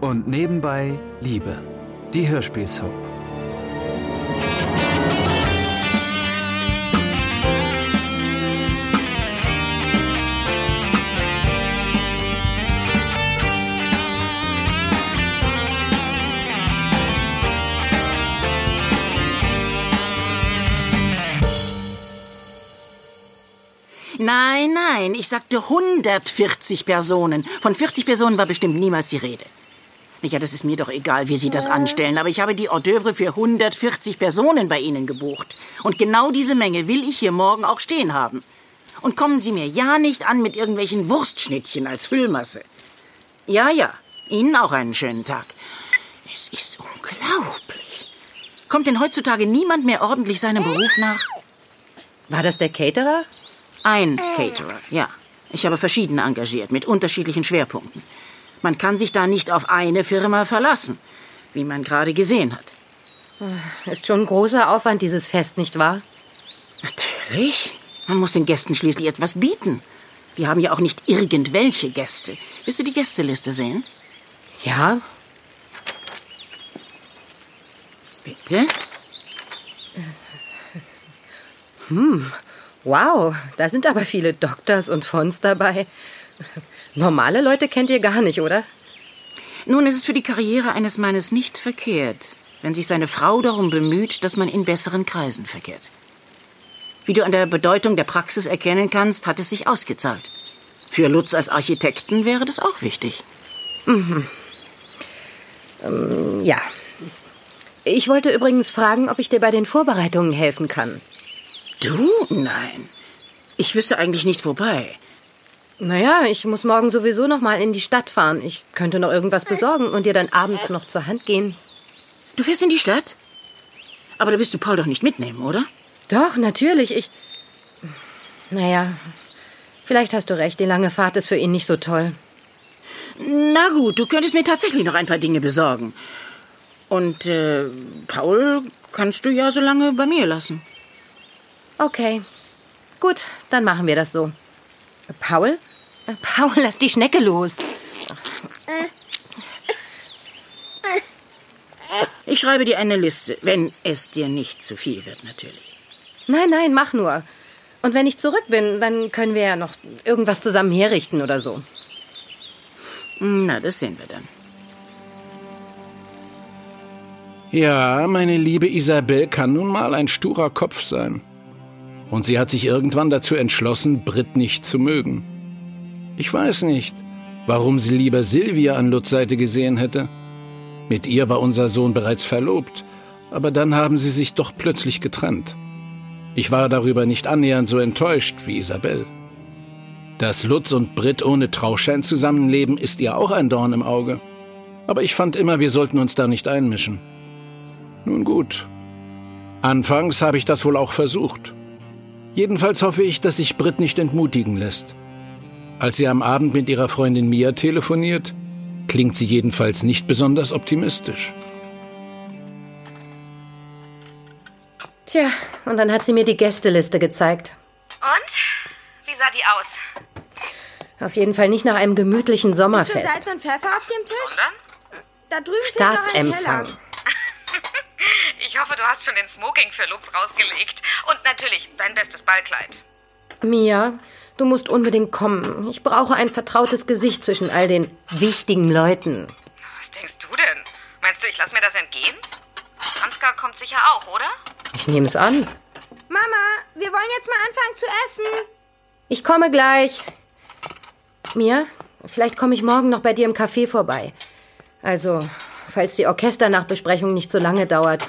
Und nebenbei Liebe. Die Hörspielsoap. Nein, nein, ich sagte 140 Personen. Von 40 Personen war bestimmt niemals die Rede. Ja, das ist mir doch egal, wie Sie das anstellen, aber ich habe die Hors d'oeuvre für 140 Personen bei Ihnen gebucht. Und genau diese Menge will ich hier morgen auch stehen haben. Und kommen Sie mir ja nicht an mit irgendwelchen Wurstschnittchen als Füllmasse. Ja, ja, Ihnen auch einen schönen Tag. Es ist unglaublich. Kommt denn heutzutage niemand mehr ordentlich seinem Beruf nach? War das der Caterer? Ein Caterer, ja. Ich habe verschiedene engagiert, mit unterschiedlichen Schwerpunkten. Man kann sich da nicht auf eine Firma verlassen, wie man gerade gesehen hat. Ist schon ein großer Aufwand, dieses Fest, nicht wahr? Natürlich. Man muss den Gästen schließlich etwas bieten. Wir haben ja auch nicht irgendwelche Gäste. Willst du die Gästeliste sehen? Ja. Bitte? Hm. Wow, da sind aber viele Doktors und Fons dabei. Normale Leute kennt ihr gar nicht, oder? Nun, es ist für die Karriere eines Mannes nicht verkehrt, wenn sich seine Frau darum bemüht, dass man in besseren Kreisen verkehrt. Wie du an der Bedeutung der Praxis erkennen kannst, hat es sich ausgezahlt. Für Lutz als Architekten wäre das auch wichtig. Mhm. Ähm, ja. Ich wollte übrigens fragen, ob ich dir bei den Vorbereitungen helfen kann. Du? Nein. Ich wüsste eigentlich nicht vorbei. Naja, ich muss morgen sowieso noch mal in die Stadt fahren. Ich könnte noch irgendwas besorgen und dir dann abends noch zur Hand gehen. Du fährst in die Stadt? Aber da wirst du Paul doch nicht mitnehmen, oder? Doch, natürlich. Ich. Naja, vielleicht hast du recht. Die lange Fahrt ist für ihn nicht so toll. Na gut, du könntest mir tatsächlich noch ein paar Dinge besorgen. Und äh, Paul kannst du ja so lange bei mir lassen. Okay. Gut, dann machen wir das so. Paul? Äh, Paul, lass die Schnecke los. Ich schreibe dir eine Liste, wenn es dir nicht zu viel wird, natürlich. Nein, nein, mach nur. Und wenn ich zurück bin, dann können wir ja noch irgendwas zusammen herrichten oder so. Na, das sehen wir dann. Ja, meine liebe Isabel kann nun mal ein sturer Kopf sein. Und sie hat sich irgendwann dazu entschlossen, Brit nicht zu mögen. Ich weiß nicht, warum sie lieber Silvia an Lutz Seite gesehen hätte. Mit ihr war unser Sohn bereits verlobt, aber dann haben sie sich doch plötzlich getrennt. Ich war darüber nicht annähernd so enttäuscht wie Isabel. Dass Lutz und Brit ohne Trauschein zusammenleben, ist ihr auch ein Dorn im Auge. Aber ich fand immer, wir sollten uns da nicht einmischen. Nun gut. Anfangs habe ich das wohl auch versucht. Jedenfalls hoffe ich, dass sich Brit nicht entmutigen lässt. Als sie am Abend mit ihrer Freundin Mia telefoniert, klingt sie jedenfalls nicht besonders optimistisch. Tja, und dann hat sie mir die Gästeliste gezeigt. Und? Wie sah die aus? Auf jeden Fall nicht nach einem gemütlichen Ist Sommerfest. Salz und Pfeffer auf dem Tisch? Sondern? Da drüben fehlt noch ein Staatsempfang. Ich hoffe, du hast schon den Smoking für Lutz rausgelegt. Und natürlich dein bestes Ballkleid. Mia, du musst unbedingt kommen. Ich brauche ein vertrautes Gesicht zwischen all den wichtigen Leuten. Was denkst du denn? Meinst du, ich lass mir das entgehen? Ansgar kommt sicher auch, oder? Ich nehme es an. Mama, wir wollen jetzt mal anfangen zu essen. Ich komme gleich. Mia, vielleicht komme ich morgen noch bei dir im Café vorbei. Also, falls die Orchesternachbesprechung nicht so lange dauert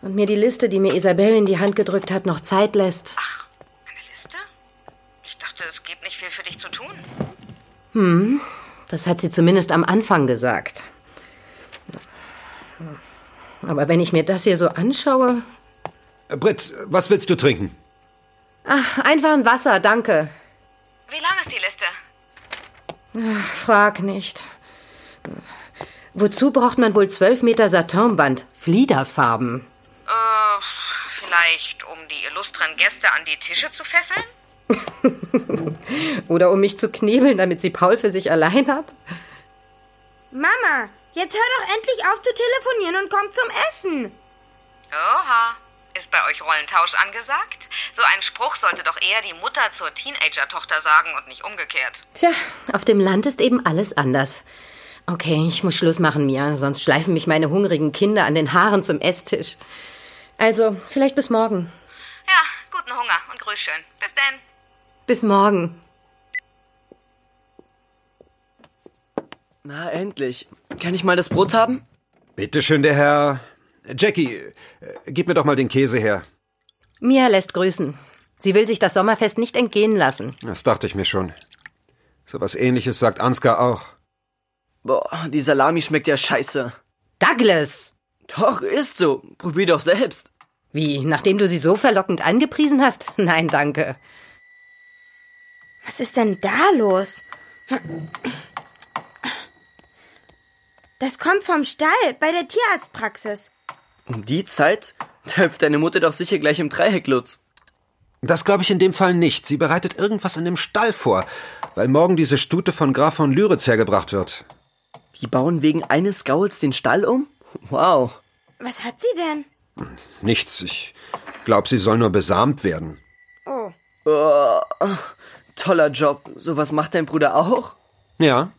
und mir die Liste, die mir Isabel in die Hand gedrückt hat, noch Zeit lässt. Viel für dich zu tun. Hm, das hat sie zumindest am Anfang gesagt. Aber wenn ich mir das hier so anschaue. Britt, was willst du trinken? Ach, einfach ein Wasser, danke. Wie lang ist die Liste? Ach, frag nicht. Wozu braucht man wohl zwölf Meter Satinband? Fliederfarben. Äh, vielleicht um die illustren Gäste an die Tische zu fesseln? Oder um mich zu knebeln, damit sie Paul für sich allein hat? Mama, Jetzt hör doch endlich auf zu telefonieren und komm zum Essen. Oha. Ist bei euch Rollentausch angesagt? So ein Spruch sollte doch eher die Mutter zur Teenager-Tochter sagen und nicht umgekehrt. Tja, auf dem Land ist eben alles anders. Okay, ich muss Schluss machen, Mia, sonst schleifen mich meine hungrigen Kinder an den Haaren zum Esstisch. Also, vielleicht bis morgen. Ja, guten Hunger und grüß schön. Bis denn. Bis morgen. Na, endlich. Kann ich mal das Brot haben? Bitte schön, der Herr. Jackie, äh, gib mir doch mal den Käse her. Mia lässt grüßen. Sie will sich das Sommerfest nicht entgehen lassen. Das dachte ich mir schon. So was ähnliches sagt Ansgar auch. Boah, die Salami schmeckt ja scheiße. Douglas! Doch, ist so. Probier doch selbst. Wie, nachdem du sie so verlockend angepriesen hast? Nein, danke. Was ist denn da los? Das kommt vom Stall bei der Tierarztpraxis. Um die Zeit da hüpft deine Mutter doch sicher gleich im Dreieck, Lutz. Das glaube ich in dem Fall nicht. Sie bereitet irgendwas in dem Stall vor, weil morgen diese Stute von Graf von Lüritz hergebracht wird. Die bauen wegen eines Gauls den Stall um? Wow. Was hat sie denn? Nichts. Ich glaube, sie soll nur besamt werden. Oh. Oh, toller Job. Sowas macht dein Bruder auch? Ja.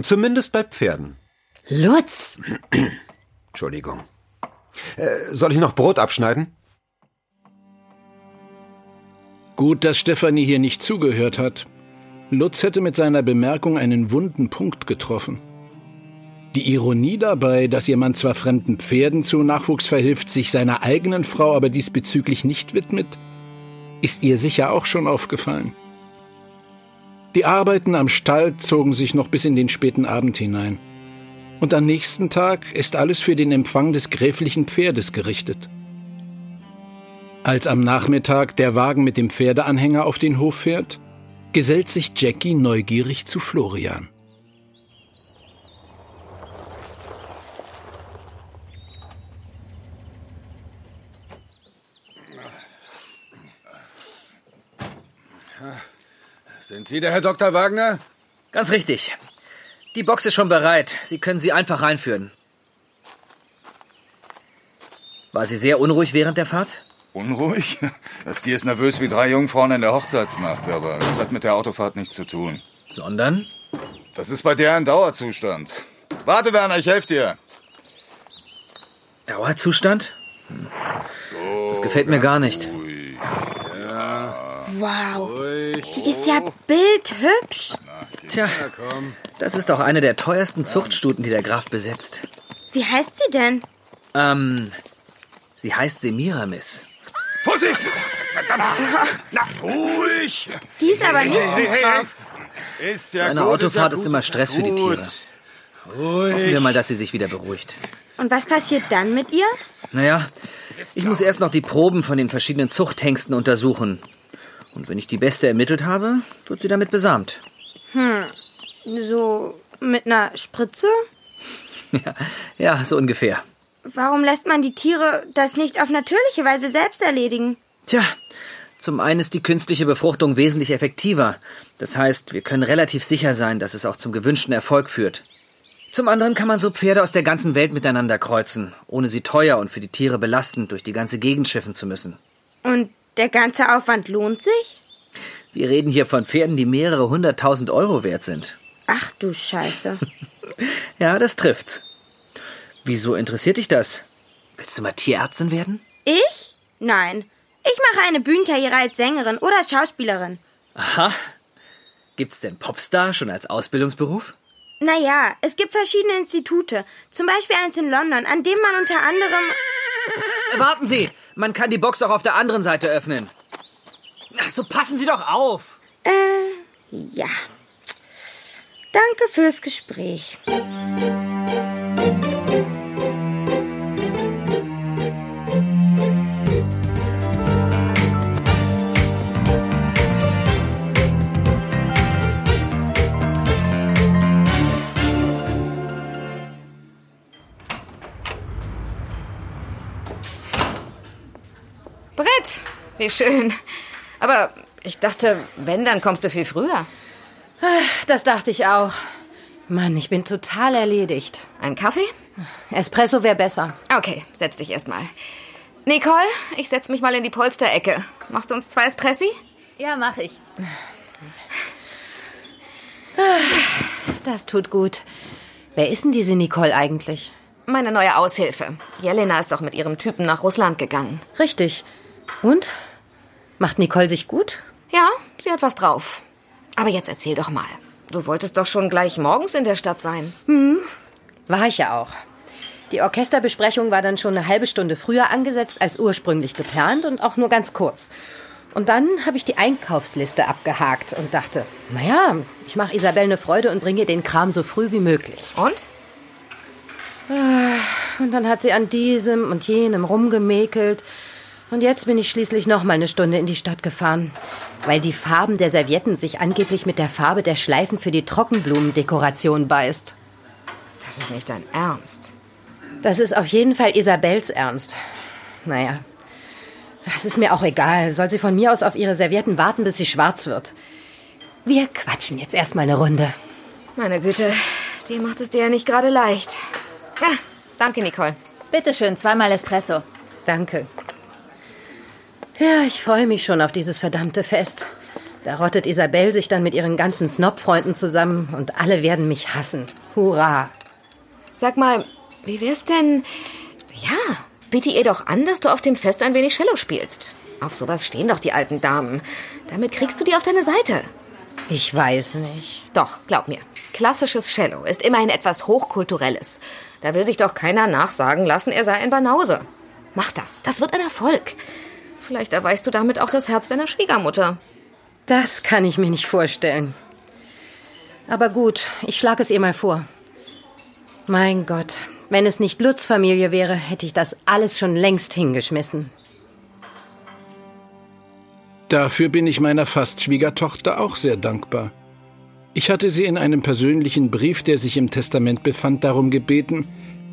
Zumindest bei Pferden. Lutz! Entschuldigung. Äh, soll ich noch Brot abschneiden? Gut, dass Stefanie hier nicht zugehört hat. Lutz hätte mit seiner Bemerkung einen wunden Punkt getroffen. Die Ironie dabei, dass ihr Mann zwar fremden Pferden zu Nachwuchs verhilft, sich seiner eigenen Frau aber diesbezüglich nicht widmet, ist ihr sicher auch schon aufgefallen. Die Arbeiten am Stall zogen sich noch bis in den späten Abend hinein. Und am nächsten Tag ist alles für den Empfang des gräflichen Pferdes gerichtet. Als am Nachmittag der Wagen mit dem Pferdeanhänger auf den Hof fährt, gesellt sich Jackie neugierig zu Florian. Sind Sie der Herr Dr. Wagner? Ganz richtig. Die Box ist schon bereit. Sie können sie einfach reinführen. War sie sehr unruhig während der Fahrt? Unruhig? Das Tier ist nervös wie drei Jungfrauen in der Hochzeitsnacht, aber das hat mit der Autofahrt nichts zu tun. Sondern? Das ist bei der ein Dauerzustand. Warte, Werner, ich helfe dir. Dauerzustand? Hm. das gefällt mir gar nicht. Ruhig. Wow. Ruhig. Die ist ja bildhübsch. Tja, das ist auch eine der teuersten Zuchtstuten, die der Graf besitzt. Wie heißt sie denn? Ähm, sie heißt Semiramis. Vorsicht! Verdammt! Na, ruhig! Die ist aber nicht Hey, hey, hey. Ist ja Eine gut, Autofahrt ist, immer Stress für die. Tiere. Hoffen wir Ruhig. mal, dass sie sich wieder beruhigt. Und was passiert dann mit ihr? Naja, ich muss erst noch die Proben von den verschiedenen Zuchthengsten untersuchen. Und wenn ich die beste ermittelt habe, wird sie damit besamt. So mit einer Spritze? Ja, ja, so ungefähr. Warum lässt man die Tiere das nicht auf natürliche Weise selbst erledigen? Tja, zum einen ist die künstliche Befruchtung wesentlich effektiver. Das heißt, wir können relativ sicher sein, dass es auch zum gewünschten Erfolg führt. Zum anderen kann man so Pferde aus der ganzen Welt miteinander kreuzen, ohne sie teuer und für die Tiere belastend durch die ganze Gegend schiffen zu müssen. Und der ganze Aufwand lohnt sich? Wir reden hier von Pferden, die mehrere hunderttausend Euro wert sind. Ach du Scheiße. Ja, das trifft's. Wieso interessiert dich das? Willst du mal Tierärztin werden? Ich? Nein. Ich mache eine Bühnenkarriere als Sängerin oder Schauspielerin. Aha. Gibt's denn Popstar schon als Ausbildungsberuf? Naja, es gibt verschiedene Institute. Zum Beispiel eins in London, an dem man unter anderem. Warten Sie! Man kann die Box auch auf der anderen Seite öffnen. Ach, so passen Sie doch auf! Äh, ja. Danke fürs Gespräch. Wie schön. Aber ich dachte, wenn, dann kommst du viel früher. Das dachte ich auch. Mann, ich bin total erledigt. Ein Kaffee? Espresso wäre besser. Okay, setz dich erst mal. Nicole, ich setz mich mal in die Polsterecke. Machst du uns zwei Espressi? Ja, mach ich. Das tut gut. Wer ist denn diese Nicole eigentlich? Meine neue Aushilfe. Jelena ist doch mit ihrem Typen nach Russland gegangen. Richtig. Und? Macht Nicole sich gut? Ja, sie hat was drauf. Aber jetzt erzähl doch mal. Du wolltest doch schon gleich morgens in der Stadt sein. Hm, war ich ja auch. Die Orchesterbesprechung war dann schon eine halbe Stunde früher angesetzt als ursprünglich geplant und auch nur ganz kurz. Und dann habe ich die Einkaufsliste abgehakt und dachte, naja, ich mache Isabel eine Freude und bringe ihr den Kram so früh wie möglich. Und? Und dann hat sie an diesem und jenem rumgemäkelt. Und jetzt bin ich schließlich noch mal eine Stunde in die Stadt gefahren, weil die Farben der Servietten sich angeblich mit der Farbe der Schleifen für die Trockenblumendekoration beißt. Das ist nicht dein Ernst. Das ist auf jeden Fall Isabels Ernst. Naja, das ist mir auch egal. Soll sie von mir aus auf ihre Servietten warten, bis sie schwarz wird. Wir quatschen jetzt erstmal eine Runde. Meine Güte, die macht es dir ja nicht gerade leicht. Ja, danke, Nicole. Bitte schön, zweimal Espresso. Danke. Ja, ich freue mich schon auf dieses verdammte Fest. Da rottet Isabel sich dann mit ihren ganzen Snob-Freunden zusammen und alle werden mich hassen. Hurra! Sag mal, wie wär's denn? Ja, biete ihr doch an, dass du auf dem Fest ein wenig Cello spielst. Auf sowas stehen doch die alten Damen. Damit kriegst du die auf deine Seite. Ich weiß nicht. Doch, glaub mir. Klassisches Cello ist immerhin etwas Hochkulturelles. Da will sich doch keiner nachsagen lassen, er sei ein Banause. Mach das. Das wird ein Erfolg. Vielleicht erweichst du damit auch das Herz deiner Schwiegermutter. Das kann ich mir nicht vorstellen. Aber gut, ich schlage es ihr mal vor. Mein Gott, wenn es nicht Lutz Familie wäre, hätte ich das alles schon längst hingeschmissen. Dafür bin ich meiner Fastschwiegertochter auch sehr dankbar. Ich hatte sie in einem persönlichen Brief, der sich im Testament befand, darum gebeten,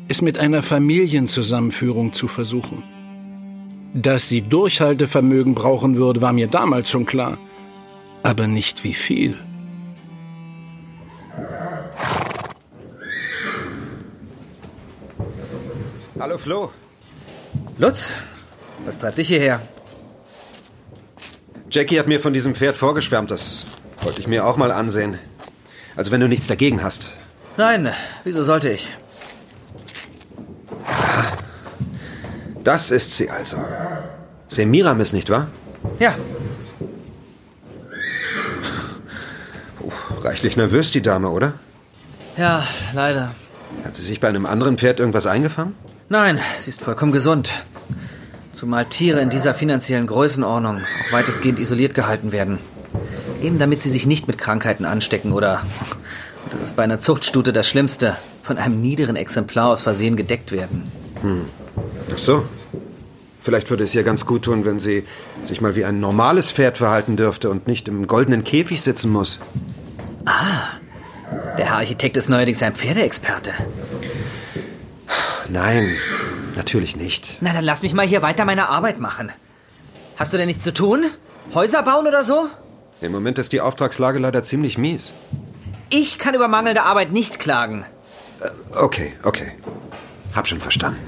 es mit einer Familienzusammenführung zu versuchen. Dass sie Durchhaltevermögen brauchen würde, war mir damals schon klar. Aber nicht wie viel. Hallo Flo. Lutz, was treibt dich hierher? Jackie hat mir von diesem Pferd vorgeschwärmt. Das wollte ich mir auch mal ansehen. Also wenn du nichts dagegen hast. Nein, wieso sollte ich? Das ist sie also. Semiramis, nicht wahr? Ja. Puh, reichlich nervös, die Dame, oder? Ja, leider. Hat sie sich bei einem anderen Pferd irgendwas eingefangen? Nein, sie ist vollkommen gesund. Zumal Tiere in dieser finanziellen Größenordnung auch weitestgehend isoliert gehalten werden. Eben damit sie sich nicht mit Krankheiten anstecken oder, das ist bei einer Zuchtstute das Schlimmste, von einem niederen Exemplar aus Versehen gedeckt werden. Hm. Ach so. Vielleicht würde es ihr ganz gut tun, wenn sie sich mal wie ein normales Pferd verhalten dürfte und nicht im goldenen Käfig sitzen muss. Ah, der Herr Architekt ist neuerdings ein Pferdeexperte. Nein, natürlich nicht. Na, dann lass mich mal hier weiter meine Arbeit machen. Hast du denn nichts zu tun? Häuser bauen oder so? Im Moment ist die Auftragslage leider ziemlich mies. Ich kann über mangelnde Arbeit nicht klagen. Äh, okay, okay. Hab schon verstanden.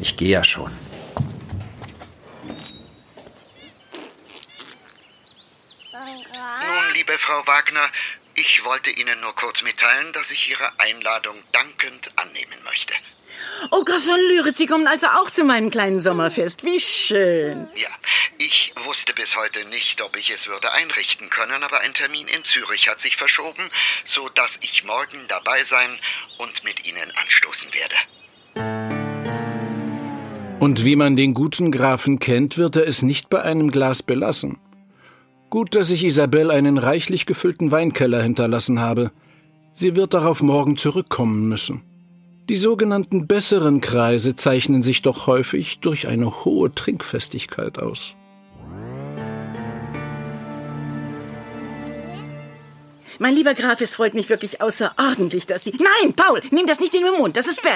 Ich gehe ja schon. Nun, liebe Frau Wagner, ich wollte Ihnen nur kurz mitteilen, dass ich Ihre Einladung dankend annehmen möchte. Oh, Graf von Lüritz, Sie kommen also auch zu meinem kleinen Sommerfest. Wie schön. Ja, ich wusste bis heute nicht, ob ich es würde einrichten können, aber ein Termin in Zürich hat sich verschoben, so dass ich morgen dabei sein und mit Ihnen anstoßen werde. Und wie man den guten Grafen kennt, wird er es nicht bei einem Glas belassen. Gut, dass ich Isabel einen reichlich gefüllten Weinkeller hinterlassen habe. Sie wird darauf morgen zurückkommen müssen. Die sogenannten besseren Kreise zeichnen sich doch häufig durch eine hohe Trinkfestigkeit aus. Mein lieber Graf, es freut mich wirklich außerordentlich, dass Sie. Nein, Paul, nimm das nicht in den Mund, das ist bäh.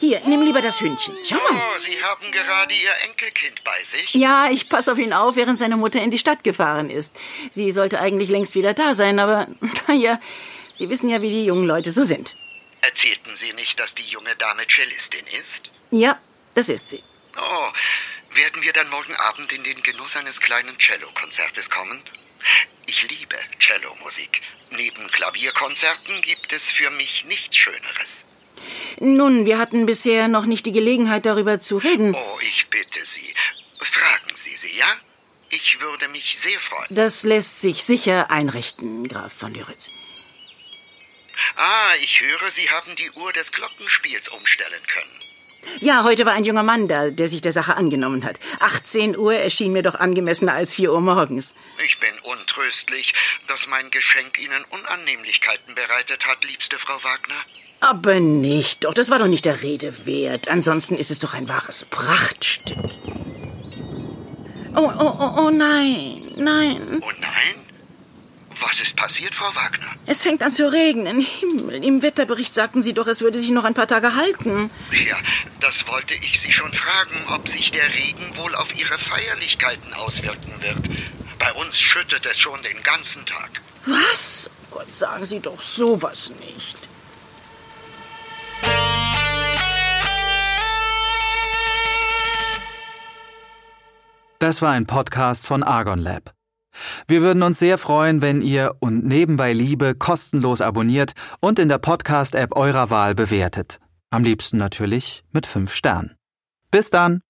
Hier, nimm lieber das Hündchen. Schau mal. Oh, Sie haben gerade Ihr Enkelkind bei sich? Ja, ich passe auf ihn auf, während seine Mutter in die Stadt gefahren ist. Sie sollte eigentlich längst wieder da sein, aber naja, Sie wissen ja, wie die jungen Leute so sind. Erzählten Sie nicht, dass die junge Dame Cellistin ist? Ja, das ist sie. Oh, werden wir dann morgen Abend in den Genuss eines kleinen Cellokonzertes kommen? Ich liebe Cellomusik. Neben Klavierkonzerten gibt es für mich nichts Schöneres. Nun, wir hatten bisher noch nicht die Gelegenheit, darüber zu reden. Oh, ich bitte Sie. Fragen Sie sie, ja? Ich würde mich sehr freuen. Das lässt sich sicher einrichten, Graf von Lyritz. Ah, ich höre, Sie haben die Uhr des Glockenspiels umstellen können. Ja, heute war ein junger Mann da, der sich der Sache angenommen hat. 18 Uhr erschien mir doch angemessener als 4 Uhr morgens. Ich bin untröstlich, dass mein Geschenk Ihnen Unannehmlichkeiten bereitet hat, liebste Frau Wagner. Aber nicht doch, das war doch nicht der Rede wert. Ansonsten ist es doch ein wahres Prachtstück. Oh, oh, oh, oh nein, nein. Oh nein? Was ist passiert, Frau Wagner? Es fängt an zu regnen. Himmel, im Wetterbericht sagten Sie doch, es würde sich noch ein paar Tage halten. Ja, das wollte ich Sie schon fragen, ob sich der Regen wohl auf Ihre Feierlichkeiten auswirken wird. Bei uns schüttet es schon den ganzen Tag. Was? Oh Gott, sagen Sie doch sowas nicht. Das war ein Podcast von Argon Lab. Wir würden uns sehr freuen, wenn ihr und nebenbei Liebe kostenlos abonniert und in der Podcast-App eurer Wahl bewertet. Am liebsten natürlich mit fünf Sternen. Bis dann!